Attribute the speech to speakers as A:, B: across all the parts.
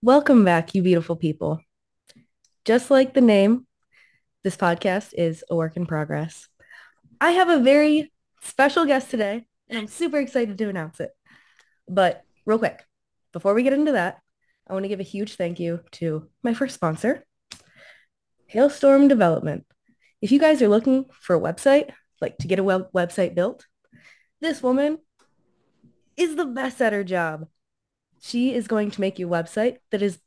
A: Welcome back, you beautiful people. Just like the name, this podcast is a work in progress. I have a very special guest today, and I'm super excited to announce it. But real quick, before we get into that, I want to give a huge thank you to my first sponsor, Hailstorm Development. If you guys are looking for a website, like to get a web- website built, this woman is the best at her job. She is going to make you a website that is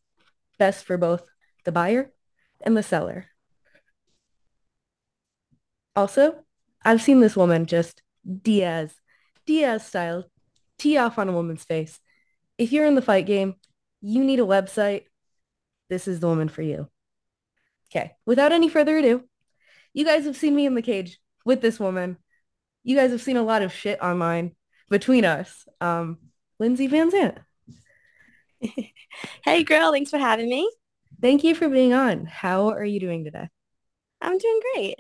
A: best for both the buyer and the seller. Also, I've seen this woman just Diaz, Diaz style, tee off on a woman's face. If you're in the fight game, you need a website. This is the woman for you. Okay, without any further ado, you guys have seen me in the cage with this woman. You guys have seen a lot of shit online between us. Um, Lindsey VanZandt.
B: hey girl, thanks for having me.
A: Thank you for being on. How are you doing today?
B: I'm doing great.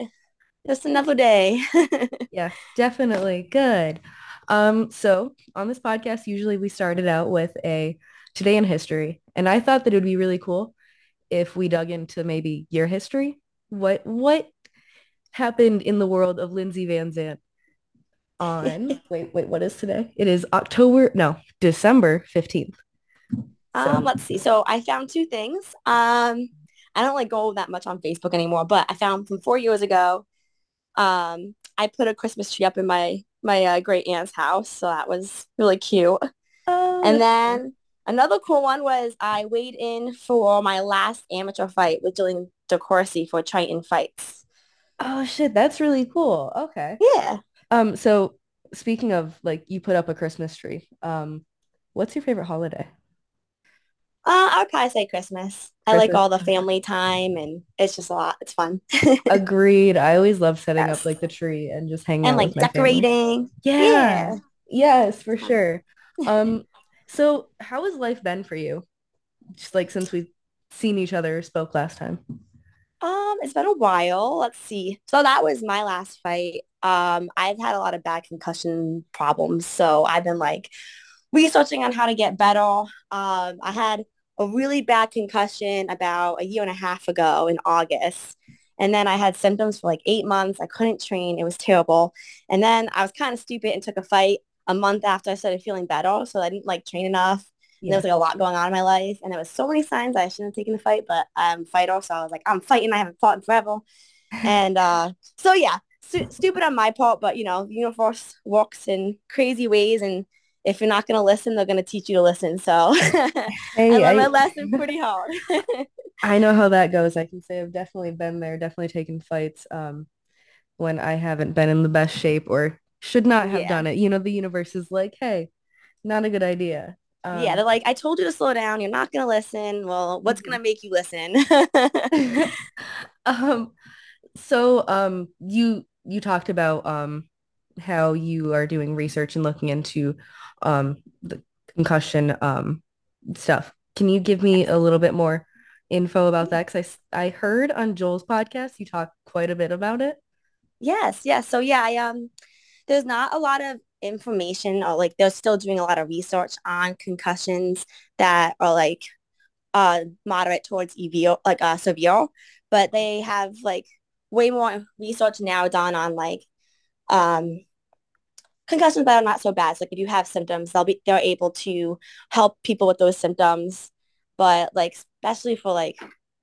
B: Just another day.
A: yeah, definitely. Good. Um, so on this podcast, usually we started out with a today in history. And I thought that it would be really cool if we dug into maybe your history. What what happened in the world of Lindsey VanZandt on wait, wait, what is today? It is October, no, December 15th.
B: Um, let's see. So I found two things. Um, I don't like go that much on Facebook anymore, but I found from four years ago. Um, I put a Christmas tree up in my my uh, great aunt's house, so that was really cute. Oh, and then another cool one was I weighed in for my last amateur fight with Jillian DeCoursey for Triton Fights.
A: Oh shit, that's really cool. Okay.
B: Yeah.
A: Um. So speaking of like, you put up a Christmas tree. Um, what's your favorite holiday?
B: Uh, I would probably say Christmas. Christmas. I like all the family time and it's just a lot. It's fun.
A: Agreed. I always love setting yes. up like the tree and just hanging out.
B: and like decorating.
A: Yeah. yeah. Yes, for sure. Um, so how has life been for you? Just like since we've seen each other, spoke last time.
B: Um, it's been a while. Let's see. So that was my last fight. Um, I've had a lot of bad concussion problems. So I've been like researching on how to get better. Um, I had a really bad concussion about a year and a half ago in August. And then I had symptoms for like eight months. I couldn't train. It was terrible. And then I was kind of stupid and took a fight a month after I started feeling better. So I didn't like train enough. Yeah. There was like a lot going on in my life. And there was so many signs I shouldn't have taken the fight, but I'm a fighter. So I was like, I'm fighting. I haven't fought in forever. and uh, so yeah, stu- stupid on my part, but you know, the universe works in crazy ways. And if you're not going to listen, they're going to teach you to listen. So hey, I learned my lesson pretty hard.
A: I know how that goes. I can say I've definitely been there, definitely taken fights um, when I haven't been in the best shape or should not have yeah. done it. You know, the universe is like, hey, not a good idea.
B: Um, yeah, they're like, I told you to slow down. You're not going to listen. Well, what's going to make you listen?
A: um, so um, you you talked about um, how you are doing research and looking into um, the concussion um, stuff. Can you give me a little bit more info about that? Because I, I heard on Joel's podcast you talk quite a bit about it.
B: Yes, yes. So yeah, I, um, there's not a lot of information or like they're still doing a lot of research on concussions that are like uh, moderate towards EV, like uh, severe, but they have like way more research now done on like um, concussions that are not so bad. So like if you have symptoms, they'll be they're able to help people with those symptoms. But like especially for like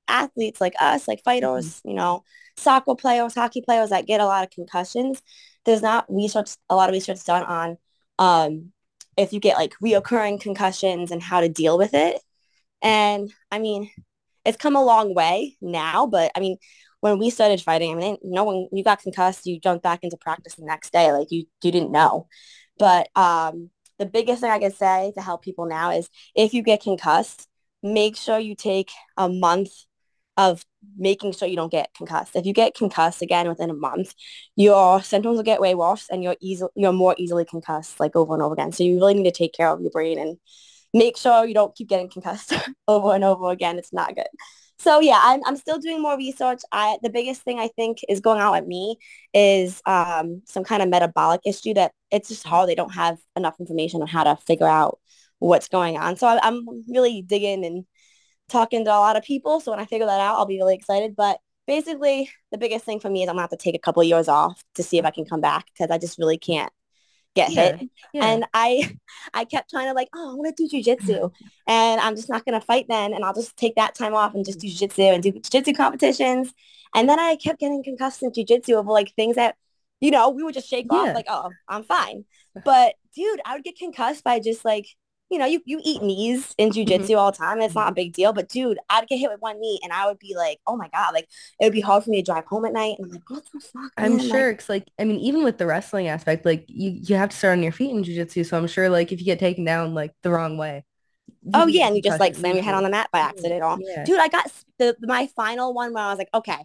B: athletes like us, like fighters, mm-hmm. you know, soccer players, hockey players that get a lot of concussions, there's not research a lot of research done on um, if you get like reoccurring concussions and how to deal with it. And I mean, it's come a long way now, but I mean, when we started fighting, I mean, no one, you got concussed, you jumped back into practice the next day. Like you, you didn't know. But um, the biggest thing I can say to help people now is if you get concussed, make sure you take a month of making sure you don't get concussed. If you get concussed again within a month, your symptoms will get way worse and you're easy, you're more easily concussed like over and over again. So you really need to take care of your brain and make sure you don't keep getting concussed over and over again. It's not good. so yeah, I'm I'm still doing more research. I the biggest thing I think is going on with me is um, some kind of metabolic issue that it's just hard. They don't have enough information on how to figure out what's going on. So I, I'm really digging and talking to a lot of people. So when I figure that out, I'll be really excited. But basically, the biggest thing for me is I'm gonna have to take a couple of years off to see if I can come back because I just really can't get
A: Yeah.
B: hit.
A: Yeah.
B: And I I kept trying to like, oh, I want to do jujitsu. and I'm just not gonna fight then. And I'll just take that time off and just do jujitsu and do jujitsu competitions. And then I kept getting concussed in jujitsu over like things that, you know, we would just shake
A: Yeah.
B: off like, oh, I'm fine. But dude, I would get concussed by just like, you know, you, you eat knees in mm-hmm. jujitsu all the time. It's not a mm-hmm. big deal. But dude, I'd get hit with one knee and I would be like, oh my God, like it would be hard for me to drive home at night. And I'm like, what the fuck?
A: I'm
B: man? Like,
A: sure it's like I mean even with the wrestling aspect like you you have to start on your feet in jiu-jitsu so I'm sure like if you get taken down like the wrong way
B: Oh yeah, and you just like slam your head on the mat by mm-hmm. accident. Or
A: Yeah.
B: dude, I got the my final one where I was like, okay,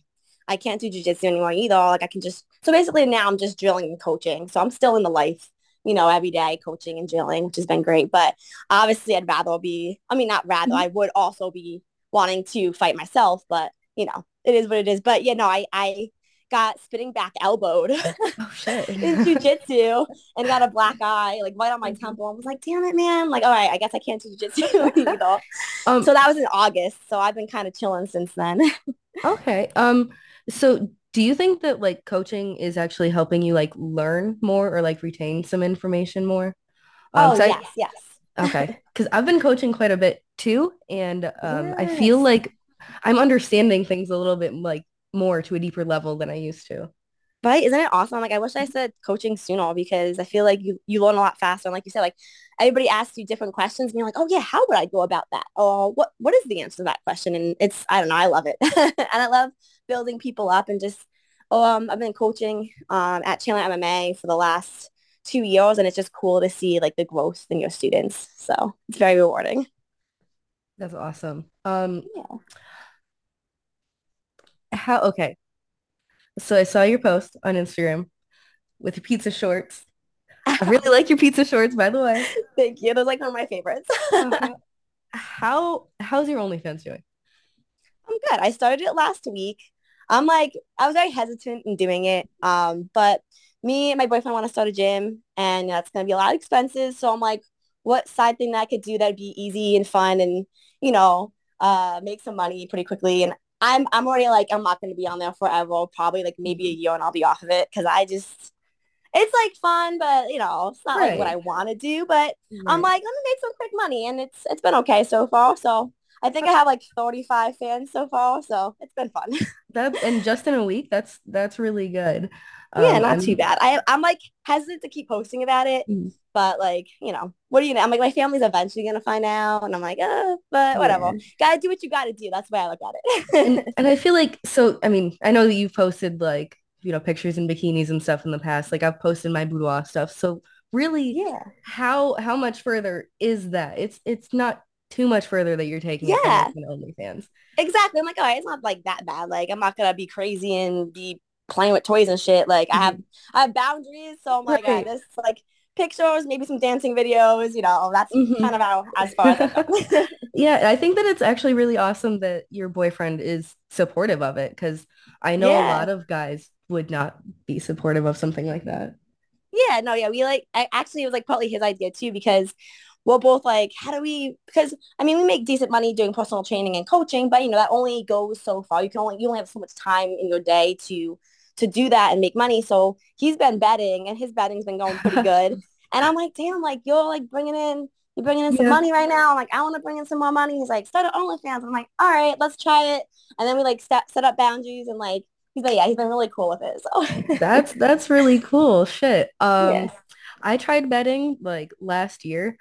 B: I can't do jujitsu anymore either. Like I can just so basically now I'm just drilling and coaching. So I'm still in the life, you know, every day coaching and drilling, which has been great. But obviously I'd rather be I mean not rather,
A: Mhm.
B: I would also be wanting to fight myself, but you know, it is what it is. But yeah, no, I I got spitting back elbowed
A: Oh
B: in jujitsu and got a black eye like right on my
A: Mhm.
B: temple. I was like, damn it, man. Like, all right, I guess I can't do jujitsu
A: um
B: So that was in August. So I've been kind of chilling since then.
A: okay. Um so do you think that like coaching is actually helping you like learn more or like retain some information more? Um
B: oh,
A: 'cause I-
B: yes, yes.
A: Okay, because I've been coaching quite a bit too, and um, I feel like I'm understanding things a little bit like more to a deeper level than I used to.
B: Right? Isn't it awesome? Like, I wish I said coaching sooner because I feel like you, you learn a lot faster. And like you said, like everybody asks you different questions and you're like, oh yeah, how would I go about that? Or what, what is the answer to that question? And it's, I don't know, I love it. and I love building people up and just, um, I've been coaching um, at Chandler MMA for the last two years and it's just cool to see like the growth in your students. So it's very rewarding.
A: That's awesome. Um,
B: Yeah.
A: how? Okay, so I saw your post on Instagram with your pizza shorts. I really like your pizza shorts, by the way.
B: Thank you. Those are like one of my favorites.
A: Uh, how how's your OnlyFans doing?
B: I'm good. I started it last week. I'm like, I was very hesitant in doing it. Um, but me and my boyfriend want to start a gym and that's going to be a lot of expenses. So I'm like, what side thing that I could do that'd be easy and fun and, you know, uh, make some money pretty quickly. And I'm, I'm already like, I'm not going to be on there forever, probably like maybe a year and I'll be off of it. Cause I just, it's like fun, but you know, it's not like what I want to do, but I'm like, let me make some quick money, and it's it's been okay so far. So I think I have like 35 fans so far, so it's been fun.
A: that and just in a week, that's that's really good.
B: yeah,
A: Um,
B: not
A: I'm-
B: too bad. I I'm like hesitant to keep posting about it,
A: Mm.
B: but like you know, what do you know? I'm like my family's eventually gonna find out, and I'm like, uh, but whatever.
A: Yeah.
B: Gotta do what you gotta do. That's the way I look at
A: and,
B: it.
A: and I feel like so I mean I know that you've posted like you know pictures in bikinis and stuff in the past like I've posted my boudoir stuff so really
B: yeah,
A: how how much further is that it's it's not too much further that you're taking it
B: Yeah.
A: from like an OnlyFans
B: exactly. I'm like, all right, it's not like that bad. Like I'm not gonna be crazy and be playing with toys and shit. Like I have I have boundaries, so I'm like, right, this like pictures, maybe some dancing videos. You know, that's
A: Mhm.
B: kind of how as far as
A: yeah I think that it's actually really awesome that your boyfriend is supportive of it because I know a lot of guys would not be supportive of something like that
B: Yeah, no, yeah, we like I, actually it was like partly his idea too because we're both like, how do we? Because I mean, we make decent money doing personal training and coaching, but you know that only goes so far. You can only you only have so much time in your day to to do that and make money. So he's been betting, and his betting's been going pretty good. and I'm like, damn, like you're like bringing in you're bringing in some
A: Yeah.
B: money right now. I'm like, I want to bring in some more money. He's like, start an OnlyFans. I'm like, all right, let's try it. And then we like set set up boundaries and like he's like, yeah, he's been really cool with it. So
A: that's that's really cool shit um
B: Yeah.
A: I tried betting like last year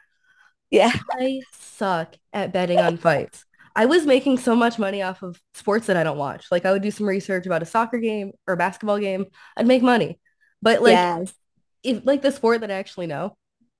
B: yeah.
A: I suck at betting on fights. I was making so much money off of sports that I don't watch. Like I would do some research about a soccer game or a basketball game. I'd make money. But like
B: yes.
A: if like the sport that I actually know,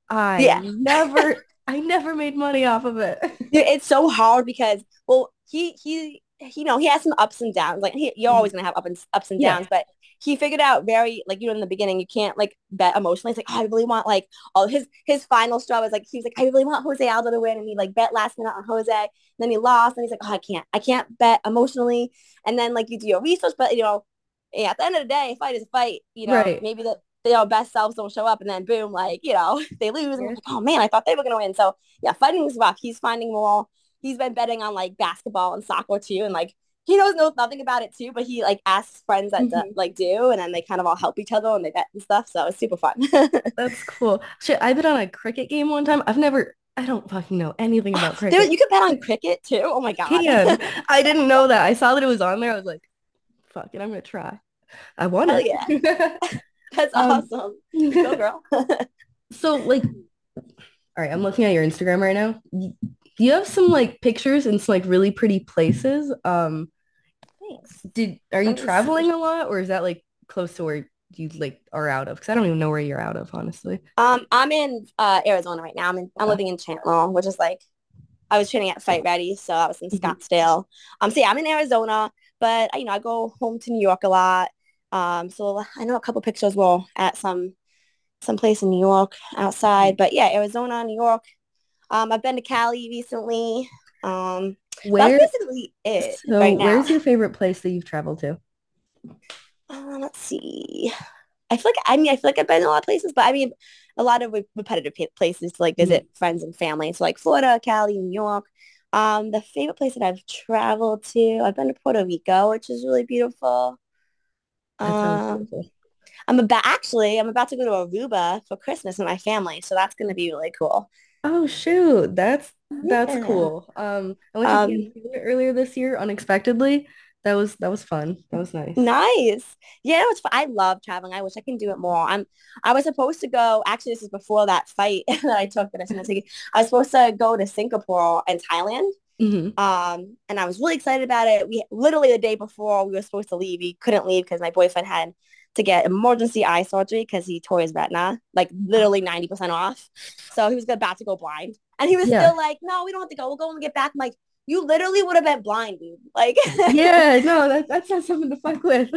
A: I
B: Yeah.
A: never I never made money off of it.
B: Dude, it's so hard because well he he you know, he has some ups and downs. Like he, you're always mm-hmm. gonna have up and ups and downs, yeah. but he figured out very like you know in the beginning you can't like bet emotionally. It's like oh, I really want like all his his final straw was like he was like I really want Jose Aldo to win, and he like bet last minute on Jose. And then he lost, and he's like oh I can't I can't bet emotionally. And then like you do your research, but you know, yeah, at the end of the day, a fight is a fight. You know, right. maybe the know best selves don't show up, and then boom, like you know they lose, and like oh man, I thought they were gonna win. So yeah, fighting is rough. He's finding more. He's been betting on like basketball and soccer too, and like he knows knows nothing about it too, but he like asks friends that mm-hmm. do, like do, and then they kind of all help each other and they bet and stuff. So it's super fun.
A: That's cool. Shit, I bet on a cricket game one time. I've never. I don't fucking know anything about cricket.
B: Dude, you can bet on cricket too. Oh my god.
A: Can. I didn't know that. I saw that it was on there. I was like, fuck it, I'm gonna try. I want it.
B: Yeah. That's um, awesome. Go girl.
A: so like all right, I'm looking at your Instagram right now. You have some like pictures in some like really pretty places. Um Thanks. Did are you traveling a lot or is that like close to where you like are out of? Because I don't even know where you're out of, honestly.
B: Um, I'm in uh Arizona right now. I'm in, I'm living in Chandler, which is like I was training at Fight Ready, so I was in mm-hmm. Scottsdale. Um, so yeah, I'm in Arizona, but you know I go home to New York a lot. Um, so I know a couple pictures were at some some place in New York outside, but yeah, Arizona, New York. Um, I've been to Cali recently. Um, where? basically it
A: so
B: right
A: where's your favorite place that you've traveled to?
B: Uh, let's see. I feel like i mean i feel like i've been in a lot of places but i mean a lot of repetitive places to like visit mm-hmm. friends and family. So like florida cali new york. Um the favorite place that i've traveled to i've been to puerto rico which is really beautiful. Um i'm about actually i'm about to go to aruba for christmas with my family so that's going to be really cool
A: Oh shoot, that's that's yeah. cool. Um, I went to um, earlier this year unexpectedly. That was that was fun. That was nice.
B: Nice. Yeah, it was fun. I love traveling. I wish I can do it more. I'm I was supposed to go actually this is before that fight that I took that I didn't. I was supposed to go to Singapore and Thailand. Mm-hmm. Um, and I was really excited about it. We literally the day before we were supposed to leave, we couldn't leave because my boyfriend had to get emergency eye surgery because he tore his retina, like literally 90% off. So he was about to go blind. And he was yeah. still like, no, we don't have to go. We'll go and get back. I'm like, you literally would have been blind, dude. Like,
A: yeah, no, that, that's not something to fuck with.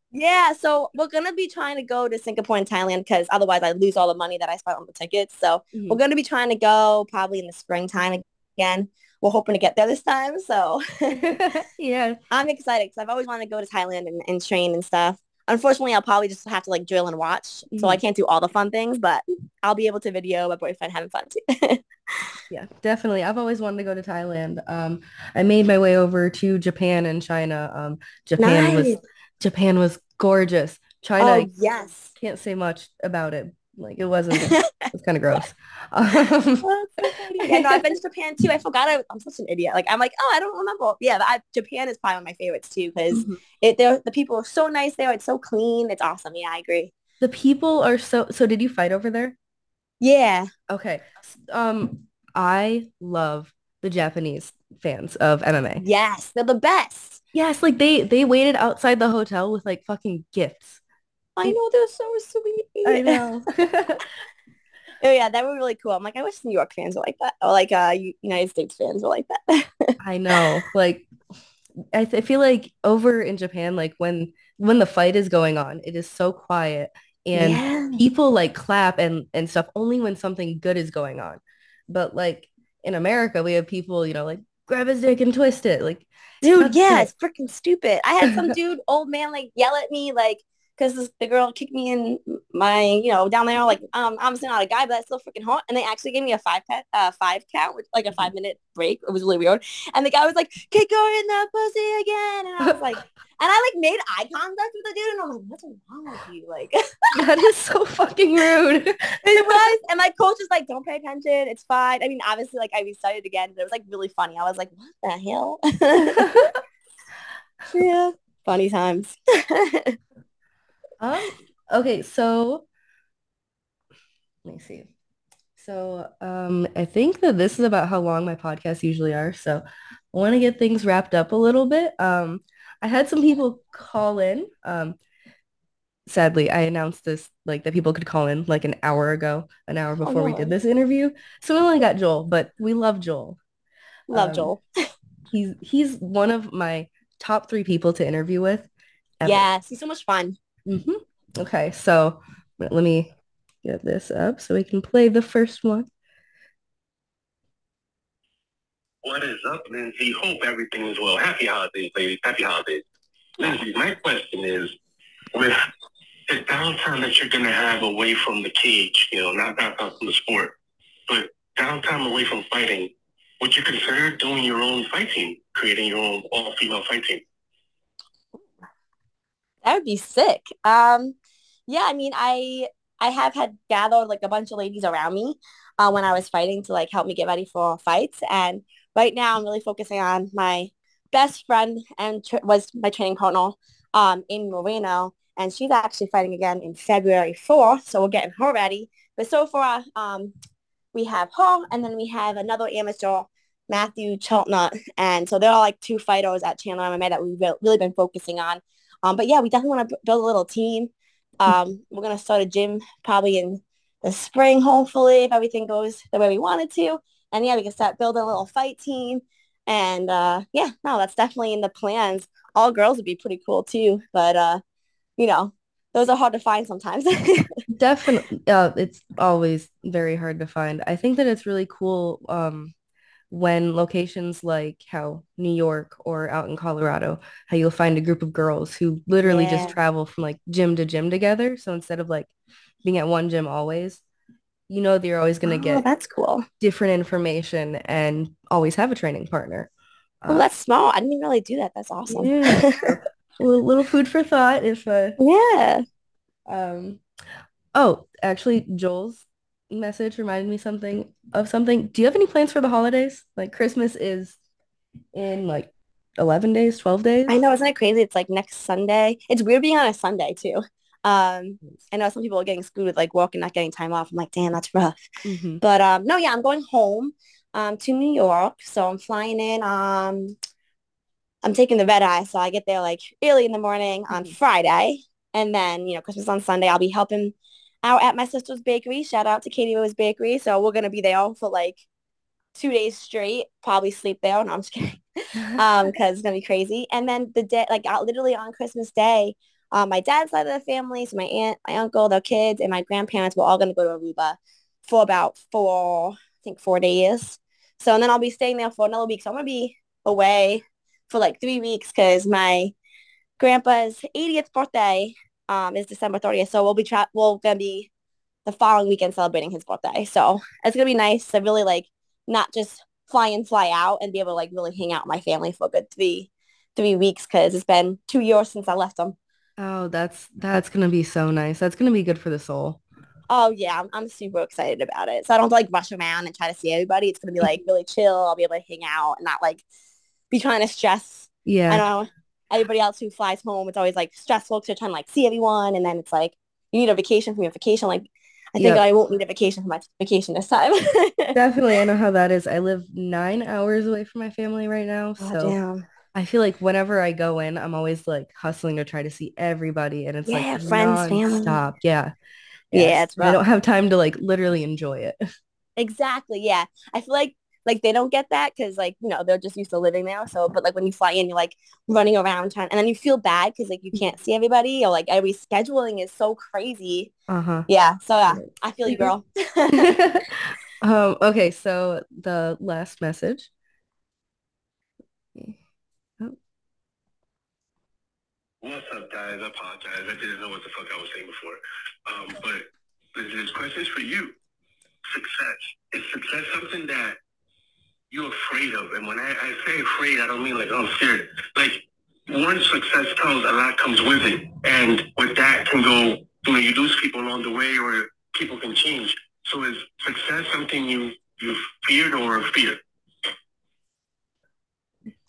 B: yeah, so we're gonna be trying to go to Singapore and Thailand because otherwise I lose all the money that I spent on the tickets. So mm-hmm. we're gonna be trying to go probably in the springtime again. We're hoping to get there this time. So
A: yeah,
B: I'm excited because I've always wanted to go to Thailand and, and train and stuff unfortunately I'll probably just have to like drill and watch. Mm-hmm. So I mm-hmm. can't do all the fun things, but I'll be able to video my boyfriend having fun too.
A: yeah, definitely. I've always wanted to go to Thailand. Um, I made my way over to Japan and China. Um, Japan nice. was Japan was gorgeous. China,
B: oh, yes,
A: can't say much about it, like it wasn't. it was kind of gross. Um,
B: I've been to Japan too. I forgot. I, am such an idiot. Like I'm like, oh, I don't remember. Yeah, I, Japan is probably one of my favorites too because mm-hmm. it. The people are so nice there. It's so clean. It's awesome. Yeah, I agree.
A: The people are so. So did you fight over there?
B: Yeah.
A: Okay. Um, I love the Japanese fans of MMA.
B: Yes, they're the best.
A: Yes, like they they waited outside the hotel with like fucking gifts.
B: I know they're so sweet.
A: I know.
B: oh yeah, that would be really cool. I'm like, I wish New York fans were like that, or like uh United States fans were like that.
A: I know. Like, I, th- I feel like over in Japan, like when when the fight is going on, it is so quiet, and yeah. people like clap and and stuff only when something good is going on. But like in America, we have people, you know, like grab his dick and twist it, like.
B: Dude, yeah, it's freaking stupid. I had some dude, old man, like yell at me, like because the girl kicked me in my, you know, down there. Like, um, I'm obviously not a guy, but that's still freaking hot. And they actually gave me a five pet, uh, five count, with, like a five minute break. It was really weird. And the guy was like, "Kick her in the pussy again," and I was like, and I like made eye contact with the dude, and I'm like, "What's wrong with you?" Like,
A: that is so fucking rude.
B: it was, and my coach was like, "Don't pay attention. It's fine." I mean, obviously, like I restarted again, but it was like really funny. I was like, "What the hell?" yeah, funny times.
A: Um, okay, so let me see. So um, I think that this is about how long my podcasts usually are. So I want to get things wrapped up a little bit. Um, I had some people call in. Um, sadly, I announced this like that people could call in like an hour ago, an hour before oh, no. we did this interview. So we only got Joel, but we love Joel.
B: Love um, Joel.
A: He's he's one of my top three people to interview with.
B: ever. Yes, he's so much fun.
A: Hmm Okay, so let me get this up so we can play the first one.
C: What is up, Lindsey? Hope everything is well. Happy holidays, ladies. Happy holidays. Lindsey, my question is, with the downtime that you're going to have away from the cage, you know, not downtime from the sport, but downtime away from fighting, would you consider doing your own fight team, creating your own all-female fight team?
B: That would be sick. Um, yeah, I mean, I I have had gathered like a bunch of ladies around me uh, when I was fighting to like help me get ready for fights. And right now, I'm really focusing on my best friend and tr- was my training partner, um, Amy Moreno, and she's actually fighting again in February 4th. So we're getting her ready. But so far, um, we have her, and then we have another amateur, Matthew Cheltnut. And so they're all like two fighters at Chandler MMA that we've really been focusing on. Um, but yeah, we definitely want to build a little team. Um, we're going to start a gym probably in the spring, hopefully, if everything goes the way we want it to. And yeah, we can start building a little fight team. And uh, yeah, no, that's definitely in the plans. All girls would be pretty cool too. But, uh, you know, those are hard to find sometimes.
A: Definitely, uh, it's always very hard to find. I think that it's really cool um, when locations like how New York or out in Colorado, how you'll find a group of girls who literally
B: Yeah.
A: just travel from like gym to gym together. So instead of like being at one gym always, you know that you're always going to
B: Oh,
A: get
B: that's cool.
A: different information and always have a training partner.
B: Well,
A: Uh,
B: that's small. I didn't really do that. That's awesome.
A: yeah, a little, little food for thought if uh,
B: yeah.
A: Um, oh, actually, Joel's message reminded me something of something. Do you have any plans for the holidays? Like Christmas is in like 11 days, 12 days.
B: I know, isn't it crazy? It's like next Sunday. It's weird being on a Sunday too. Um, I know some people are getting screwed with like work and not getting time off. I'm like, damn, that's rough.
A: Mhm.
B: But um, no, yeah, I'm going home um to New York. So I'm flying in. Um, I'm taking the red eye, so I get there like early in the morning on
A: Mhm.
B: Friday, and then you know Christmas on Sunday. I'll be helping out at my sister's bakery. Shout out to Katie Rose Bakery. So we're gonna be there for like two days straight. Probably sleep there. No, I'm just kidding. um, because it's gonna be crazy. And then the day, like out literally on Christmas Day, um, my dad's side of the family, so my aunt, my uncle, their kids, and my grandparents were all gonna go to Aruba for about four, I think four days. So and then I'll be staying there for another week. So I'm gonna be away for like three weeks because my grandpa's 80th birthday um is December 30th. So we'll be tra- we'll gonna be the following weekend celebrating his birthday. So it's gonna be nice to really like not just fly in, fly out and be able to like really hang out with my family for a good three three weeks because it's been two years since I left them.
A: Oh, that's that's gonna be so nice. That's gonna be good for the soul.
B: Oh yeah, I'm, I'm super excited about it. So I don't like rush around and try to see everybody. It's gonna be like really chill. I'll be able to hang out and not like be trying to stress. Yeah. I
A: Yeah,
B: know everybody else who flies home, it's always like stressful because you're trying to like see everyone and then it's like you need a vacation from your vacation. Like I think
A: Yep.
B: I won't need a vacation from my vacation this time.
A: definitely. I know how that is. I live nine hours away from my family right now,
B: Oh,
A: so
B: damn.
A: I feel like whenever I go in, I'm always like hustling to try to see everybody, and it's
B: Yeah,
A: like
B: friends, family.
A: nonstop. Yeah,
B: Yeah, it's
A: I don't have time to like literally enjoy it.
B: Exactly. Yeah. I feel like like they don't get that because like you know they're just used to living there. So but like when you fly in, you're like running around trying, and then you feel bad because like you can't see everybody or like every scheduling is so crazy.
A: Uh-huh.
B: Yeah. So yeah, I feel you, girl.
A: Um, okay, so the last message. Oh,
C: What's up, guys? I apologize. I didn't know what the fuck I was saying before. Um, but this, this question is for you. Success. Is success something that you're afraid of? And when I, I say afraid, I don't mean like, oh, I'm scared. Like, once success comes, a lot comes with it. And with that can go, you know, you lose people along the way or people can change. So is success something you, you feared or fear?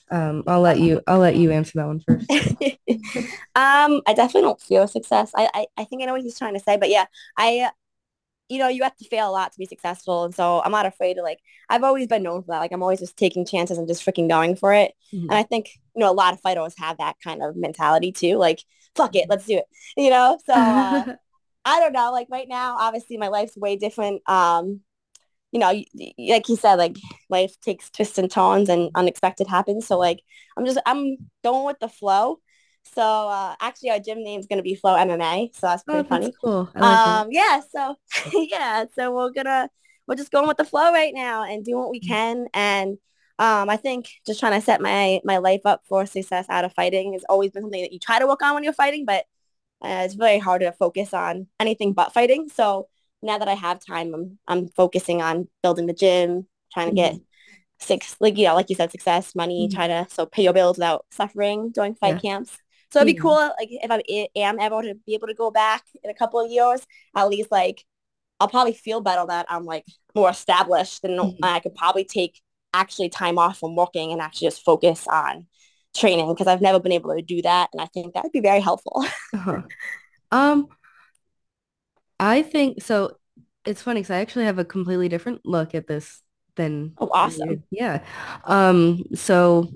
A: Um, I'll let you I'll let you answer that one first.
B: um, I definitely don't fear success. I, I I think I know what he's trying to say, but yeah, I uh, you know, you have to fail a lot to be successful. And so I'm not afraid to like, I've always been known for that. Like I'm always just taking chances and just freaking going for it.
A: Mhm.
B: And I think, you know, a lot of fighters have that kind of mentality too. Like, fuck it, let's do it. You know? So uh, I don't know. Like right now, obviously my life's way different. Um, you know, like you said, like life takes twists and turns and unexpected happens. So like, I'm just, I'm going with the flow. So uh, actually our gym name is going to be Flow MMA. So that's pretty oh, funny.
A: cool.
B: Like um, yeah. So yeah. So we're going to, we're just going with the flow right now and doing what we mm. can. And um, I think just trying to set my, my life up for success out of fighting has always been something that you try to work on when you're fighting, but uh, it's very hard to focus on anything but fighting. So now that I have time, I'm I'm focusing on building the gym, trying to get mm-hmm. six like you know, like you said, success, money, mm-hmm. trying to so pay your bills without suffering during fight yeah. camps. So it'd be mm-hmm. cool like if I am able to be able to go back in a couple of years, at least like I'll probably feel better that I'm like more established and mm-hmm. I could probably take actually time off from working and actually just focus on training because I've never been able to do that and I think that would be very helpful.
A: uh-huh. Um I think so. It's funny because I actually have a completely different look at this than
B: oh, awesome.
A: Yeah. Um. So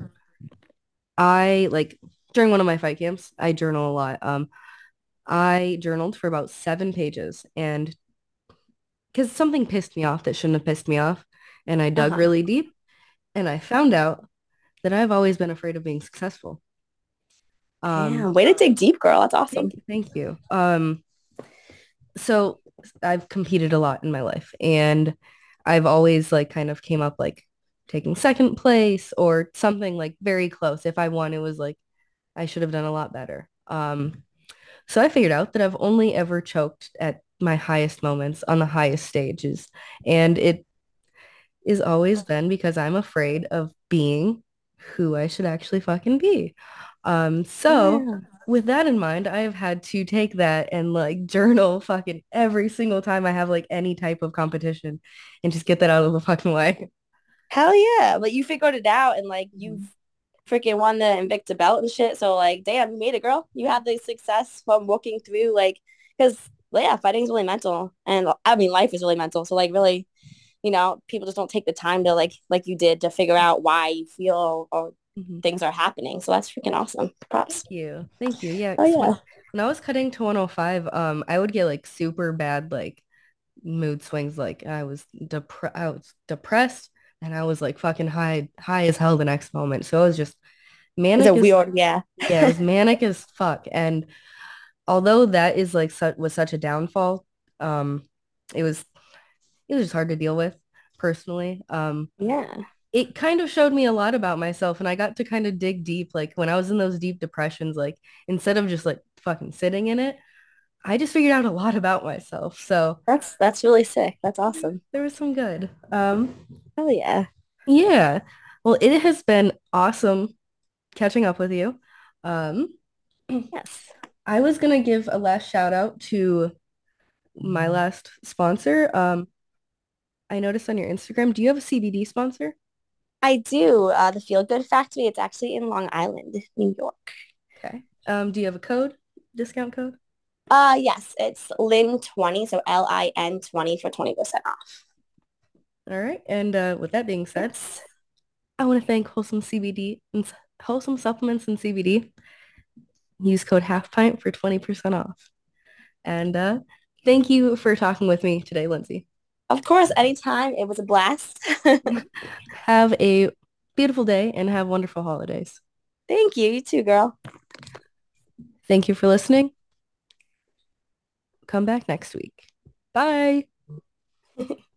A: I like during one of my fight camps, I journal a lot. Um, I journaled for about seven pages, and because something pissed me off that shouldn't have pissed me off, and I dug uh-huh. really deep, and I found out that I've always been afraid of being successful.
B: Um, yeah, way to dig deep, girl. That's awesome.
A: Thank you. Thank you. Um, so I've competed a lot in my life and I've always like kind of came up like taking second place or something like very close. If I won, it was like I should have done a lot better. Um, so I figured out that I've only ever choked at my highest moments on the highest stages. And it is always been because I'm afraid of being who I should actually fucking be. Um, so yeah with that in mind, I have had to take that and like journal fucking every single time I have like any type of competition and just get that out of the fucking way.
B: Hell yeah. Like you figured it out and like mm-hmm. you've freaking won the Invicta belt and shit. So like, damn, you made it, girl. You had the success from walking through like, because yeah, fighting is really mental. And I mean, life is really mental. So like really, you know, people just don't take the time to like, like you did to figure out why you feel or mm-hmm. things are happening. So that's freaking awesome. Props.
A: Thank you. Thank you. Yeah.
B: Oh, yeah.
A: When, when I was cutting to 105, um, I would get like super bad like mood swings. Like I was depressed. I was depressed and I was like fucking high, high as hell the next moment. So it was just manic.
B: It's a weird, yeah.
A: yeah, it was manic as fuck. And although that is like su- was such a downfall, um, it was it was just hard to deal with personally. Um,
B: yeah
A: it kind of showed me a lot about myself and I got to kind of dig deep. Like when I was in those deep depressions, like instead of just like fucking sitting in it, I just figured out a lot about myself. So
B: that's that's really sick. That's awesome.
A: There was some good. Um
B: oh yeah.
A: Yeah. Well, it has been awesome catching up with you. Um
B: yes.
A: I was gonna give a last shout out to my last sponsor. Um I noticed on your Instagram, do you have a CBD sponsor?
B: I do. Uh, the Feel Good Factory. It's actually in Long Island, New York.
A: Okay. Um, do you have a code? Discount code?
B: Uh, yes. It's Lin twenty, so L I N twenty for twenty percent off.
A: All right. And uh, with that being said, I want to thank Wholesome CBD and Wholesome Supplements and CBD. Use code Half Pint for twenty percent off. And uh, thank you for talking with me today, Lindsey.
B: Of course, anytime. It was a blast.
A: have a beautiful day and have wonderful holidays.
B: Thank you. You too, girl.
A: Thank you for listening. Come back next week. Bye.